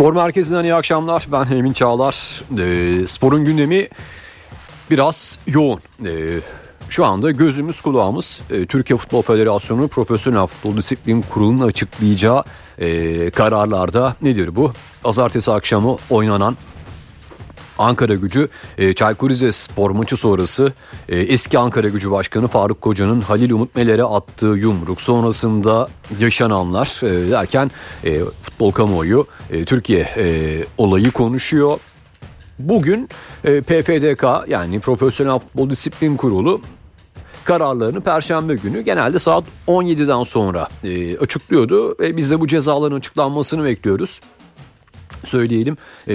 Spor Merkezi'nden iyi akşamlar. Ben Emin Çağlar. E, sporun gündemi biraz yoğun. E, şu anda gözümüz kulağımız e, Türkiye Futbol Federasyonu Profesyonel Futbol Disiplin Kurulu'nun açıklayacağı e, kararlarda nedir bu? Pazartesi akşamı oynanan Ankara gücü e, Çaykur Rizespor maçı sonrası e, eski Ankara gücü başkanı Faruk Koca'nın Halil Umut Meler'e attığı yumruk sonrasında yaşananlar e, derken e, futbol kamuoyu e, Türkiye e, olayı konuşuyor. Bugün e, PFDK yani Profesyonel Futbol Disiplin Kurulu kararlarını Perşembe günü genelde saat 17'den sonra e, açıklıyordu ve biz de bu cezaların açıklanmasını bekliyoruz söyleyelim e,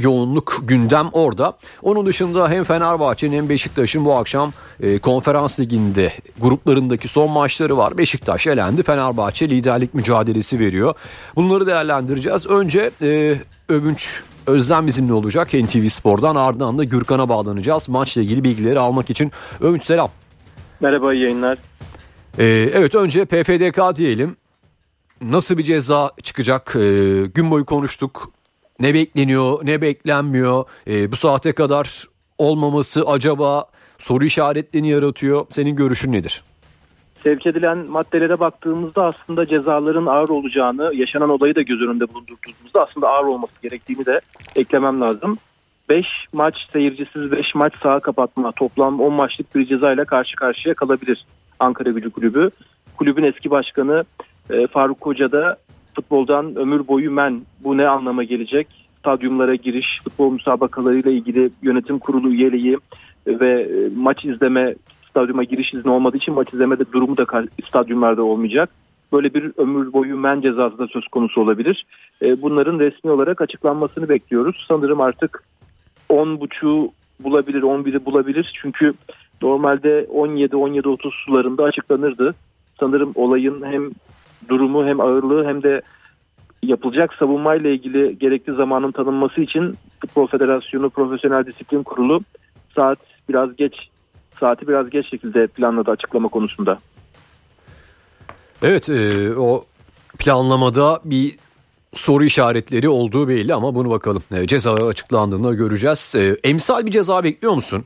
yoğunluk gündem orada. Onun dışında hem Fenerbahçe'nin hem Beşiktaş'ın bu akşam e, konferans liginde gruplarındaki son maçları var. Beşiktaş elendi Fenerbahçe liderlik mücadelesi veriyor. Bunları değerlendireceğiz. Önce e, Övünç Özlem bizimle olacak NTV Spor'dan ardından da Gürkan'a bağlanacağız. Maçla ilgili bilgileri almak için. Övünç selam. Merhaba yayınlar. Ee, evet önce PFDK diyelim. Nasıl bir ceza çıkacak? Ee, gün boyu konuştuk. Ne bekleniyor, ne beklenmiyor? Ee, bu saate kadar olmaması acaba soru işaretlerini yaratıyor. Senin görüşün nedir? Sevk edilen maddelere baktığımızda aslında cezaların ağır olacağını, yaşanan olayı da göz önünde bulundurduğumuzda aslında ağır olması gerektiğini de eklemem lazım. 5 maç seyircisiz 5 maç saha kapatma toplam 10 maçlık bir cezayla karşı karşıya kalabilir Ankara Gücü Kulübü. Kulübün eski başkanı e, Faruk Koca da futboldan ömür boyu men bu ne anlama gelecek? Stadyumlara giriş, futbol müsabakalarıyla ilgili yönetim kurulu üyeliği ve e, maç izleme stadyuma giriş izni olmadığı için maç izleme de durumu da stadyumlarda olmayacak. Böyle bir ömür boyu men cezası da söz konusu olabilir. E, bunların resmi olarak açıklanmasını bekliyoruz. Sanırım artık 10.5'u bulabilir, 11'i bulabilir. Çünkü normalde 17-17-30 sularında açıklanırdı. Sanırım olayın hem durumu hem ağırlığı hem de yapılacak savunmayla ilgili gerekli zamanın tanınması için Futbol Federasyonu Profesyonel Disiplin Kurulu saat biraz geç saati biraz geç şekilde planladı açıklama konusunda. Evet e, o planlamada bir soru işaretleri olduğu belli ama bunu bakalım e, ceza açıklandığında göreceğiz. E, emsal bir ceza bekliyor musun?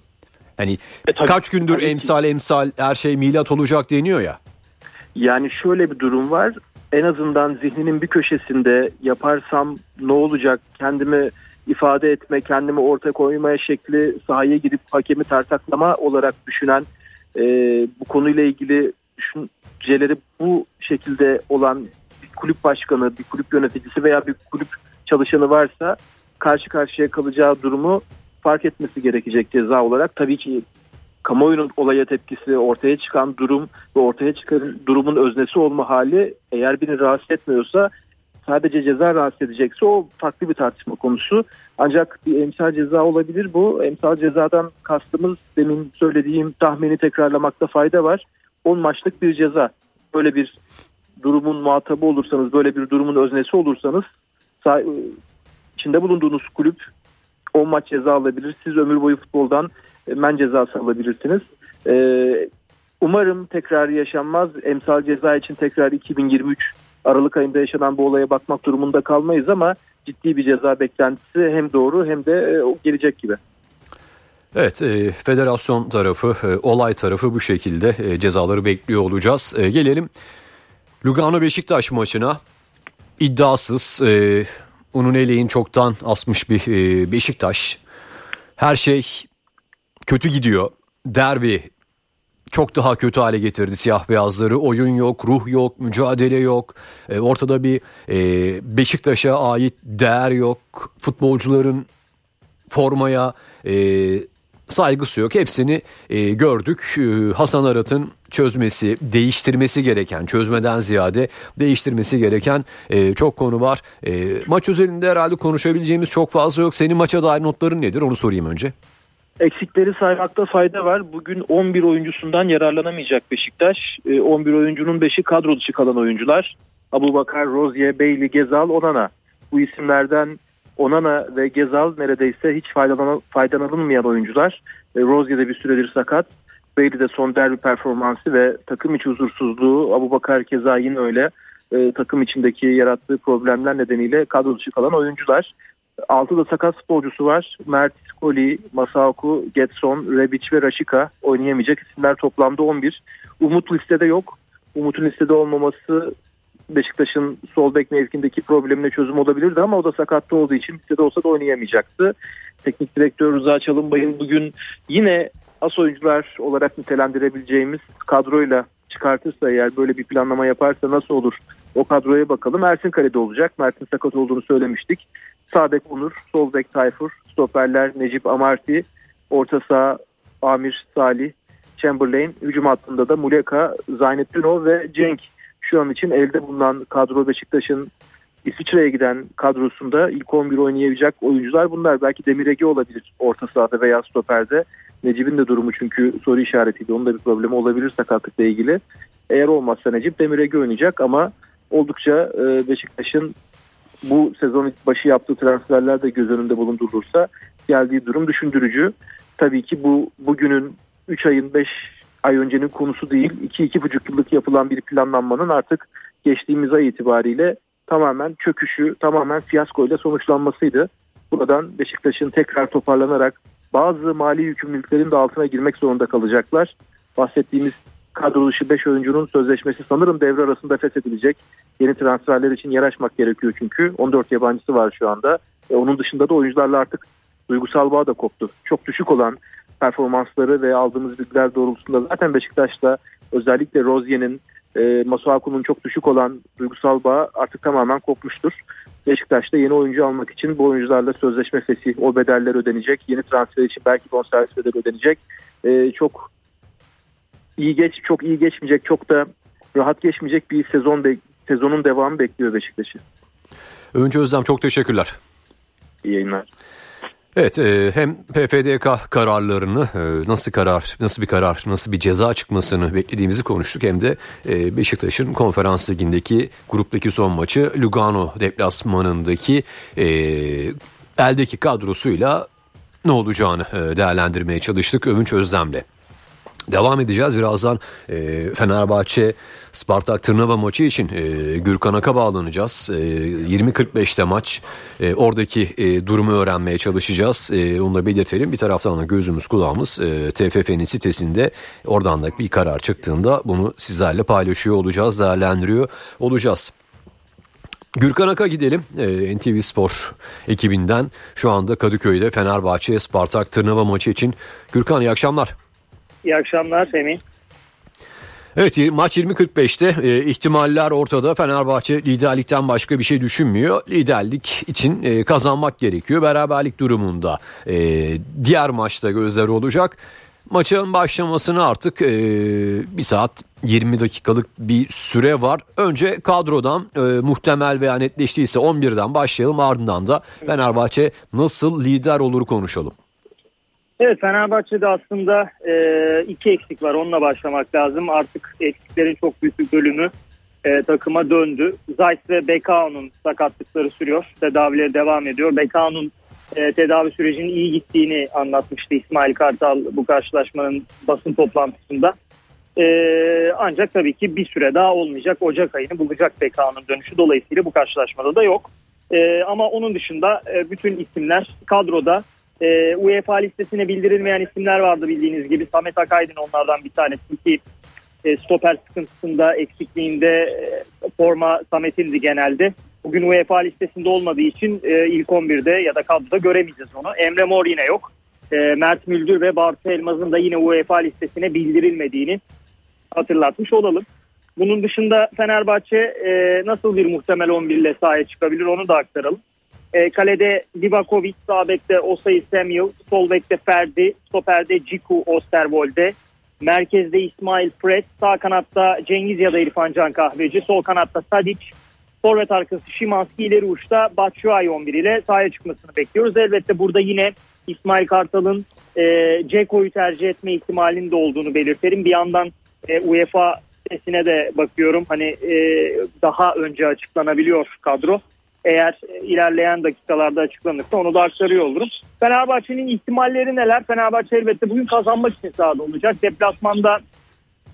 Hani e, tabii, kaç gündür tabii emsal ki. emsal her şey milat olacak deniyor ya. Yani şöyle bir durum var. En azından zihninin bir köşesinde yaparsam ne olacak kendimi ifade etme, kendimi ortaya koymaya şekli sahaya gidip hakemi tartaklama olarak düşünen e, bu konuyla ilgili düşünceleri bu şekilde olan bir kulüp başkanı, bir kulüp yöneticisi veya bir kulüp çalışanı varsa karşı karşıya kalacağı durumu fark etmesi gerekecek ceza olarak. Tabii ki kamuoyunun olaya tepkisi, ortaya çıkan durum ve ortaya çıkan durumun öznesi olma hali eğer birini rahatsız etmiyorsa sadece ceza rahatsız edecekse o farklı bir tartışma konusu. Ancak bir emsal ceza olabilir bu. Emsal cezadan kastımız demin söylediğim tahmini tekrarlamakta fayda var. 10 maçlık bir ceza. Böyle bir durumun muhatabı olursanız, böyle bir durumun öznesi olursanız içinde bulunduğunuz kulüp 10 maç ceza alabilir. Siz ömür boyu futboldan men cezası alabilirsiniz. Ee, umarım tekrar yaşanmaz. Emsal ceza için tekrar 2023 Aralık ayında yaşanan bu olaya bakmak durumunda kalmayız ama ciddi bir ceza beklentisi hem doğru hem de e, gelecek gibi. Evet e, federasyon tarafı e, olay tarafı bu şekilde e, cezaları bekliyor olacağız. E, gelelim Lugano Beşiktaş maçına iddiasız e, onun eleğin çoktan asmış bir e, Beşiktaş. Her şey kötü gidiyor. Derbi çok daha kötü hale getirdi siyah beyazları. Oyun yok, ruh yok, mücadele yok. E, ortada bir e, Beşiktaş'a ait değer yok. Futbolcuların formaya e, saygısı yok. Hepsini e, gördük. E, Hasan Arat'ın çözmesi, değiştirmesi gereken, çözmeden ziyade değiştirmesi gereken e, çok konu var. E, maç üzerinde herhalde konuşabileceğimiz çok fazla yok. Senin maça dair notların nedir? Onu sorayım önce. Eksikleri saymakta fayda var. Bugün 11 oyuncusundan yararlanamayacak Beşiktaş. 11 oyuncunun 5'i kadro dışı kalan oyuncular. Abu Bakar, Rozier, Beyli, Gezal, Onana. Bu isimlerden Onana ve Gezal neredeyse hiç faydalan faydalanılmayan oyuncular. E, Rozier de bir süredir sakat. Bailey de son derbi performansı ve takım içi huzursuzluğu. Abu Bakar keza yine öyle. e, takım içindeki yarattığı problemler nedeniyle kadro dışı kalan oyuncular. Altıda sakat sporcusu var. Mert Skoli, Masaoku, Getson, Rebic ve Raşika oynayamayacak isimler toplamda 11. Umut listede yok. Umut'un listede olmaması Beşiktaş'ın sol bek mevkindeki problemine çözüm olabilirdi ama o da sakatta olduğu için listede olsa da oynayamayacaktı. Teknik direktör Rıza Çalınbay'ın bugün yine as oyuncular olarak nitelendirebileceğimiz kadroyla çıkartırsa eğer böyle bir planlama yaparsa nasıl olur o kadroya bakalım. Ersin kalede olacak. Mert'in sakat olduğunu söylemiştik. Sağ bek Onur, sol Tayfur, stoperler Necip Amarti, orta saha Amir Salih, Chamberlain, hücum hattında da Muleka, Zaynettinov ve Cenk şu an için elde bulunan kadro Beşiktaş'ın İsviçre'ye giden kadrosunda ilk 11 oynayabilecek oyuncular bunlar. Belki Demir Ege olabilir orta sahada veya stoperde. Necip'in de durumu çünkü soru işaretiydi. Onun da bir problemi olabilir sakatlıkla ilgili. Eğer olmazsa Necip Demir Ege oynayacak ama oldukça e, Beşiktaş'ın bu sezon başı yaptığı transferler de göz önünde bulundurulursa geldiği durum düşündürücü. Tabii ki bu bugünün 3 ayın 5 ay öncenin konusu değil. 2-2,5 yıllık yapılan bir planlanmanın artık geçtiğimiz ay itibariyle tamamen çöküşü, tamamen fiyaskoyla sonuçlanmasıydı. Buradan Beşiktaş'ın tekrar toparlanarak bazı mali yükümlülüklerin de altına girmek zorunda kalacaklar. Bahsettiğimiz kadro dışı 5 oyuncunun sözleşmesi sanırım devre arasında feshedilecek. Yeni transferler için yer açmak gerekiyor çünkü. 14 yabancısı var şu anda. E, onun dışında da oyuncularla artık duygusal bağ da koptu. Çok düşük olan performansları ve aldığımız bilgiler doğrultusunda zaten Beşiktaş'ta özellikle Rozier'in e, Masuaku'nun çok düşük olan duygusal bağ artık tamamen kopmuştur. Beşiktaş'ta yeni oyuncu almak için bu oyuncularla sözleşme fesih, o bedeller ödenecek. Yeni transfer için belki bonservis bedeli ödenecek. E, çok iyi geç, çok iyi geçmeyecek, çok da rahat geçmeyecek bir sezon be, sezonun devamı bekliyor Beşiktaş'ı. Önce Özlem çok teşekkürler. İyi yayınlar. Evet e, hem PFDK kararlarını e, nasıl karar nasıl bir karar nasıl bir ceza çıkmasını beklediğimizi konuştuk hem de e, Beşiktaş'ın konferans ligindeki gruptaki son maçı Lugano deplasmanındaki eldeki kadrosuyla ne olacağını değerlendirmeye çalıştık Övünç Özlem'le. Devam edeceğiz birazdan e, Fenerbahçe Spartak Tırnava maçı için e, Gürkan Ak'a bağlanacağız. E, 20.45'te maç e, oradaki e, durumu öğrenmeye çalışacağız. E, onu da belirtelim bir taraftan da gözümüz kulağımız e, TFF'nin sitesinde oradan da bir karar çıktığında bunu sizlerle paylaşıyor olacağız değerlendiriyor olacağız. Gürkan Ak'a gidelim. Ee, NTV Spor ekibinden şu anda Kadıköy'de Fenerbahçe Spartak Tırnava maçı için. Gürkan iyi akşamlar. İyi akşamlar Semih. Evet maç 20.45'te e, ihtimaller ortada. Fenerbahçe liderlikten başka bir şey düşünmüyor. Liderlik için e, kazanmak gerekiyor. Beraberlik durumunda e, diğer maçta gözler olacak. Maçın başlamasını artık e, bir saat 20 dakikalık bir süre var. Önce kadrodan e, muhtemel veya netleştiyse 11'den başlayalım ardından da Fenerbahçe nasıl lider olur konuşalım. Evet Fenerbahçe'de aslında e, iki eksik var. Onunla başlamak lazım. Artık eksiklerin çok büyük bir bölümü e, takıma döndü. Zayt ve Bekao'nun sakatlıkları sürüyor. Tedavileri devam ediyor. Bekao'nun e, tedavi sürecinin iyi gittiğini anlatmıştı İsmail Kartal bu karşılaşmanın basın toplantısında. E, ancak tabii ki bir süre daha olmayacak. Ocak ayını bulacak Bekao'nun dönüşü. Dolayısıyla bu karşılaşmada da yok. E, ama onun dışında e, bütün isimler kadroda e, UEFA listesine bildirilmeyen isimler vardı bildiğiniz gibi. Samet Akaydın onlardan bir tanesi ki e, stoper sıkıntısında eksikliğinde e, forma Samet'indi genelde. Bugün UEFA listesinde olmadığı için e, ilk 11'de ya da kadroda göremeyeceğiz onu. Emre Mor yine yok. E, Mert Müldür ve Bartu Elmaz'ın da yine UEFA listesine bildirilmediğini hatırlatmış olalım. Bunun dışında Fenerbahçe e, nasıl bir muhtemel 11 ile sahaya çıkabilir onu da aktaralım. E, kalede Livakovic, sağ bekte Osayi Samuel, sol bekte Ferdi, stoperde Ciku Osterwolde, merkezde İsmail Fred, sağ kanatta Cengiz ya da İrfan Can Kahveci, sol kanatta Sadic, forvet arkası Şimanski ileri uçta Batshuayi 11 ile sahaya çıkmasını bekliyoruz. Elbette burada yine İsmail Kartal'ın e, Ceko'yu tercih etme ihtimalinin de olduğunu belirtelim. Bir yandan e, UEFA sesine de bakıyorum. Hani e, daha önce açıklanabiliyor kadro eğer ilerleyen dakikalarda açıklanırsa onu da aktarıyor olurum. Fenerbahçe'nin ihtimalleri neler? Fenerbahçe elbette bugün kazanmak için sahada olacak. Deplasmanda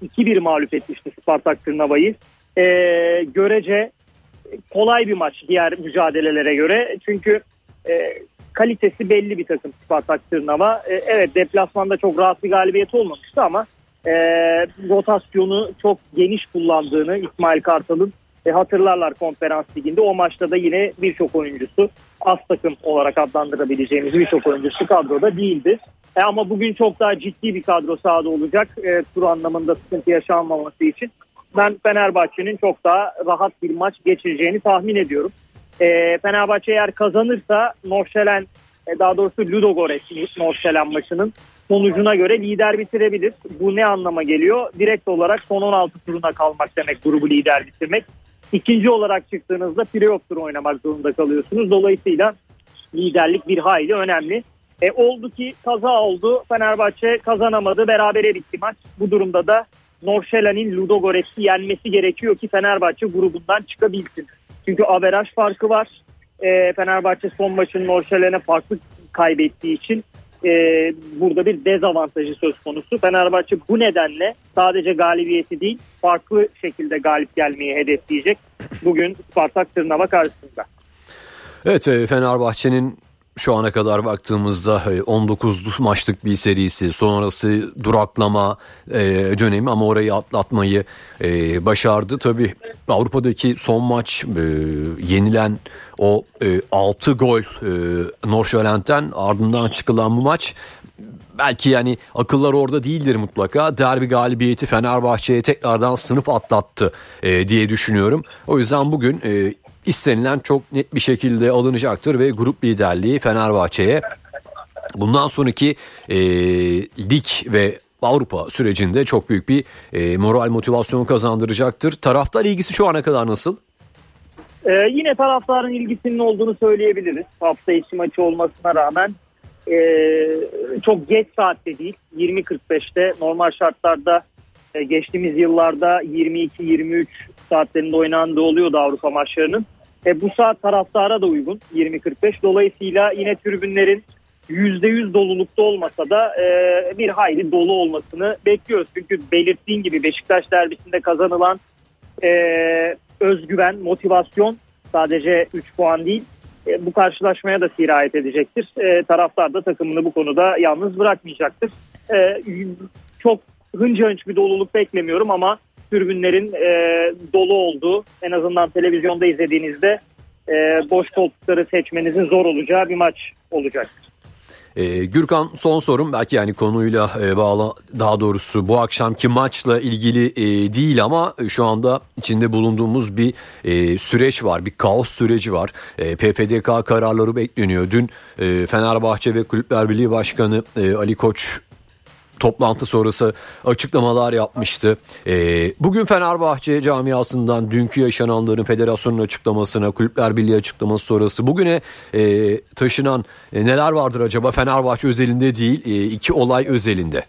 2-1 mağlup etmişti Spartak Tırnava'yı. Ee, görece kolay bir maç diğer mücadelelere göre. Çünkü e, kalitesi belli bir takım Spartak Tırnava. E, evet deplasmanda çok rahat bir galibiyet olmamıştı ama e, rotasyonu çok geniş kullandığını İsmail Kartal'ın e, hatırlarlar konferans liginde. O maçta da yine birçok oyuncusu az takım olarak adlandırabileceğimiz birçok oyuncusu kadroda değildi. E, ama bugün çok daha ciddi bir kadro sahada olacak. E, tur anlamında sıkıntı yaşanmaması için. Ben Fenerbahçe'nin çok daha rahat bir maç geçireceğini tahmin ediyorum. E, Fenerbahçe eğer kazanırsa Norşelen e, daha doğrusu Ludogorets Norşelen maçının sonucuna göre lider bitirebilir. Bu ne anlama geliyor? Direkt olarak son 16 turuna kalmak demek grubu lider bitirmek. İkinci olarak çıktığınızda playoff turu oynamak zorunda kalıyorsunuz. Dolayısıyla liderlik bir hayli önemli. E, oldu ki kaza oldu. Fenerbahçe kazanamadı. Berabere bitti maç. Bu durumda da Norşelen'in Ludogorets'i yenmesi gerekiyor ki Fenerbahçe grubundan çıkabilsin. Çünkü averaj farkı var. E, Fenerbahçe son maçın Norşelen'e farklı kaybettiği için e, burada bir dezavantajı söz konusu. Fenerbahçe bu nedenle sadece galibiyeti değil farklı şekilde galip gelmeyi hedefleyecek. Bugün Spartak Tırnava karşısında. Evet e, Fenerbahçe'nin şu ana kadar baktığımızda 19 e, maçlık bir serisi sonrası duraklama e, dönemi ama orayı atlatmayı e, başardı. Tabi Avrupa'daki son maç e, yenilen o e, 6 gol e, Norşölent'ten ardından çıkılan bu maç belki yani akıllar orada değildir mutlaka. Derbi galibiyeti Fenerbahçe'ye tekrardan sınıf atlattı e, diye düşünüyorum. O yüzden bugün e, istenilen çok net bir şekilde alınacaktır ve grup liderliği Fenerbahçe'ye bundan sonraki e, lig ve Avrupa sürecinde çok büyük bir e, moral motivasyon kazandıracaktır. Taraftar ilgisi şu ana kadar nasıl? Ee, yine taraftarın ilgisinin olduğunu söyleyebiliriz. Hafta içi maçı olmasına rağmen e, çok geç saatte değil 20.45'te normal şartlarda e, geçtiğimiz yıllarda 22-23 saatlerinde oynandığı oluyordu Avrupa maçlarının. E, bu saat taraftara da uygun 20.45. Dolayısıyla yine tribünlerin %100 dolulukta olmasa da e, bir hayli dolu olmasını bekliyoruz. Çünkü belirttiğin gibi Beşiktaş derbisinde kazanılan e, özgüven, motivasyon sadece 3 puan değil e, bu karşılaşmaya da sirayet edecektir. E, taraftar da takımını bu konuda yalnız bırakmayacaktır. E, çok hınca hınç bir doluluk beklemiyorum ama tribünlerin e, dolu olduğu en azından televizyonda izlediğinizde e, boş koltukları seçmenizin zor olacağı bir maç olacaktır. E, Gürkan son sorum. Belki yani konuyla e, bağlı daha doğrusu bu akşamki maçla ilgili e, değil ama şu anda içinde bulunduğumuz bir e, süreç var. Bir kaos süreci var. E, PFDK kararları bekleniyor. Dün e, Fenerbahçe ve Kulüpler Birliği Başkanı e, Ali Koç toplantı sonrası açıklamalar yapmıştı. E, bugün Fenerbahçe camiasından dünkü yaşananların federasyonun açıklamasına, Kulüpler Birliği açıklaması sonrası bugüne e, taşınan e, neler vardır acaba Fenerbahçe özelinde değil e, iki olay özelinde?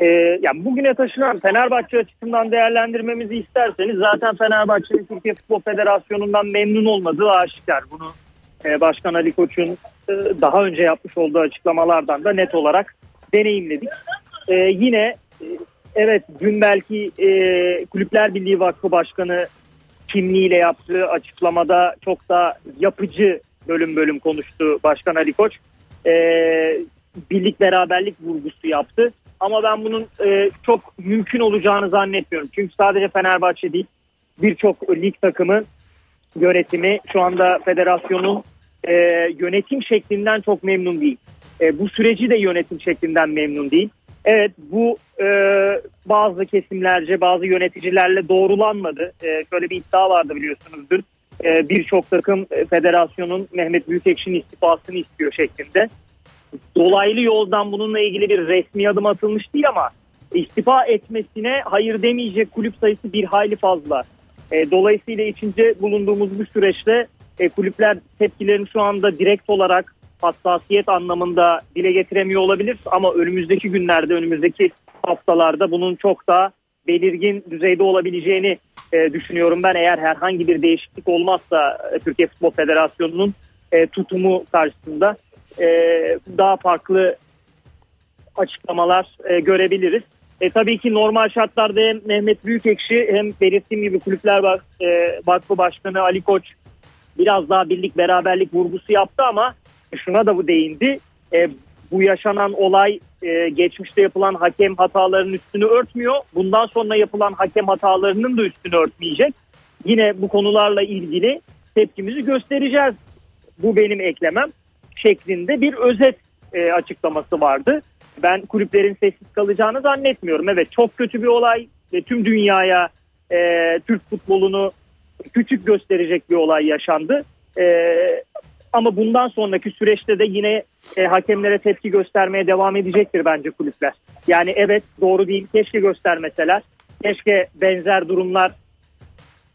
Ee, yani bugüne taşınan Fenerbahçe açısından değerlendirmemizi isterseniz zaten Fenerbahçe'nin Türkiye Futbol Federasyonu'ndan memnun olmadığı aşikar. Bunu e, Başkan Ali Koç'un e, daha önce yapmış olduğu açıklamalardan da net olarak deneyimledik. E, yine evet dün belki e, Kulüpler Birliği Vakfı Başkanı kimliğiyle yaptığı açıklamada çok da yapıcı bölüm bölüm konuştu Başkan Ali Koç. E, birlik beraberlik vurgusu yaptı. Ama ben bunun e, çok mümkün olacağını zannetmiyorum. Çünkü sadece Fenerbahçe değil birçok lig takımı yönetimi şu anda federasyonun e, yönetim şeklinden çok memnun değil. E, bu süreci de yönetim şeklinden memnun değil. Evet bu e, bazı kesimlerce bazı yöneticilerle doğrulanmadı. E, şöyle bir iddia vardı biliyorsunuzdur. E, Birçok takım e, federasyonun Mehmet Büyükekşi'nin istifasını istiyor şeklinde. Dolaylı yoldan bununla ilgili bir resmi adım atılmış değil ama istifa etmesine hayır demeyecek kulüp sayısı bir hayli fazla. E, dolayısıyla içince bulunduğumuz bu süreçte e, kulüpler tepkilerini şu anda direkt olarak hassasiyet anlamında dile getiremiyor olabilir. Ama önümüzdeki günlerde önümüzdeki haftalarda bunun çok daha belirgin düzeyde olabileceğini e, düşünüyorum ben. Eğer herhangi bir değişiklik olmazsa e, Türkiye Futbol Federasyonu'nun e, tutumu karşısında e, daha farklı açıklamalar e, görebiliriz. E, tabii ki normal şartlarda hem Mehmet Büyükekşi hem belirttiğim gibi kulüpler bak, e, vakfı başkanı Ali Koç biraz daha birlik beraberlik vurgusu yaptı ama şuna da bu değindi. E, bu yaşanan olay e, geçmişte yapılan hakem hatalarının üstünü örtmüyor. Bundan sonra yapılan hakem hatalarının da üstünü örtmeyecek. Yine bu konularla ilgili tepkimizi göstereceğiz. Bu benim eklemem şeklinde bir özet e, açıklaması vardı. Ben kulüplerin sessiz kalacağını zannetmiyorum. Evet çok kötü bir olay ve tüm dünyaya e, Türk futbolunu küçük gösterecek bir olay yaşandı. E, ama bundan sonraki süreçte de yine e, hakemlere tepki göstermeye devam edecektir bence kulüpler. Yani evet doğru değil keşke göstermeseler. Keşke benzer durumlar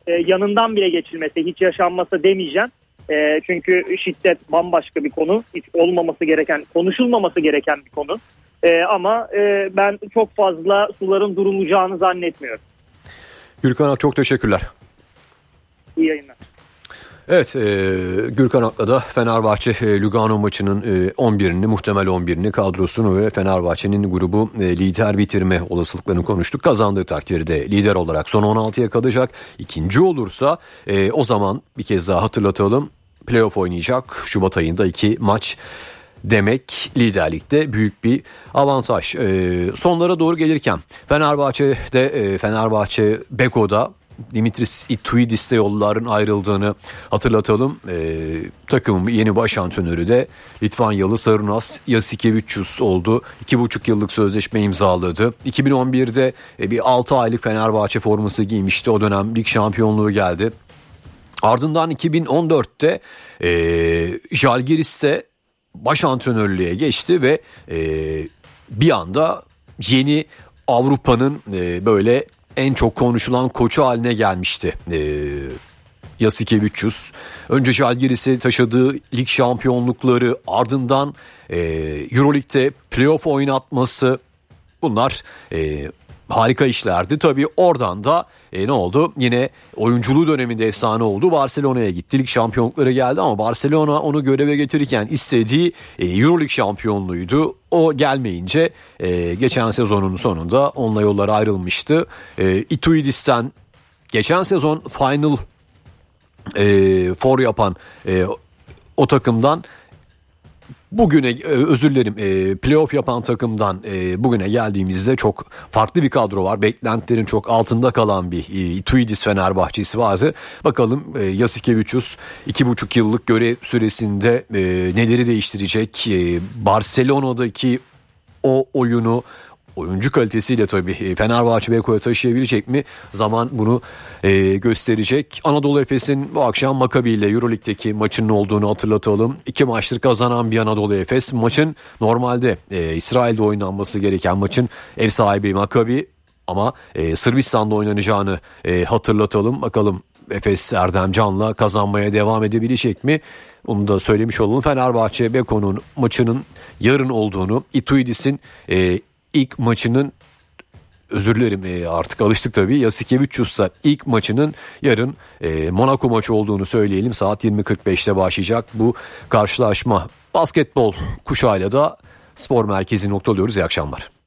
e, yanından bile geçilmese hiç yaşanmasa demeyeceğim. E, çünkü şiddet bambaşka bir konu. Hiç olmaması gereken, konuşulmaması gereken bir konu. E, ama e, ben çok fazla suların durulacağını zannetmiyorum. Gürkan çok teşekkürler. İyi yayınlar. Evet e, Gürkan Ak'la Fenerbahçe e, Lugano maçının e, 11'ini muhtemel 11'ini kadrosunu ve Fenerbahçe'nin grubu e, lider bitirme olasılıklarını konuştuk. Kazandığı takdirde lider olarak son 16'ya kalacak. İkinci olursa e, o zaman bir kez daha hatırlatalım playoff oynayacak. Şubat ayında iki maç demek liderlikte büyük bir avantaj. E, sonlara doğru gelirken Fenerbahçe'de e, Fenerbahçe Beko'da Dimitris Ituidis'te yolların ayrıldığını hatırlatalım. E, takımın yeni baş antrenörü de Litvanyalı Sarunas Yasikevicius oldu. 2,5 yıllık sözleşme imzaladı. 2011'de e, bir 6 aylık Fenerbahçe forması giymişti. O dönem lig şampiyonluğu geldi. Ardından 2014'te e, Jalgiris'te baş antrenörlüğe geçti ve e, bir anda yeni Avrupa'nın e, böyle en çok konuşulan koçu haline gelmişti. E, Yasikevicius. Önce Jalgiris'i taşıdığı lig şampiyonlukları ardından e, Euroleague'de playoff oynatması bunlar e, harika işlerdi. Tabii oradan da e, ne oldu? Yine oyunculuğu döneminde efsane oldu. Barcelona'ya gitti. Lig şampiyonlukları geldi ama Barcelona onu göreve getirirken istediği e, Euroleague şampiyonluğuydu. O gelmeyince e, geçen sezonun sonunda onunla yollar ayrılmıştı. E, Ituidis'ten geçen sezon final e, for yapan e, o takımdan bugüne e, özür dilerim e, playoff yapan takımdan e, bugüne geldiğimizde çok farklı bir kadro var. Beklentilerin çok altında kalan bir e, Tuidis Fenerbahçesi vardı. Bakalım e, Yasikevicius iki buçuk yıllık görev süresinde neleri değiştirecek? Barcelona'daki o oyunu oyuncu kalitesiyle tabii e, Fenerbahçe Beko'ya taşıyabilecek mi? Zaman bunu e, gösterecek. Anadolu Efes'in bu akşam Makabi ile Euroleague'deki maçının olduğunu hatırlatalım. İki maçtır kazanan bir Anadolu Efes. Maçın normalde e, İsrail'de oynanması gereken maçın ev sahibi Makabi ama e, Sırbistan'da oynanacağını e, hatırlatalım. Bakalım Efes Erdem Can'la kazanmaya devam edebilecek mi? Onu da söylemiş olalım. Fenerbahçe Beko'nun maçının yarın olduğunu, Ituidis'in e, ilk maçının özür dilerim e, artık alıştık tabii. Yasikevicius'ta ilk maçının yarın e, Monaco maçı olduğunu söyleyelim. Saat 20.45'te başlayacak bu karşılaşma. Basketbol kuşağıyla da spor merkezi noktalıyoruz. İyi akşamlar.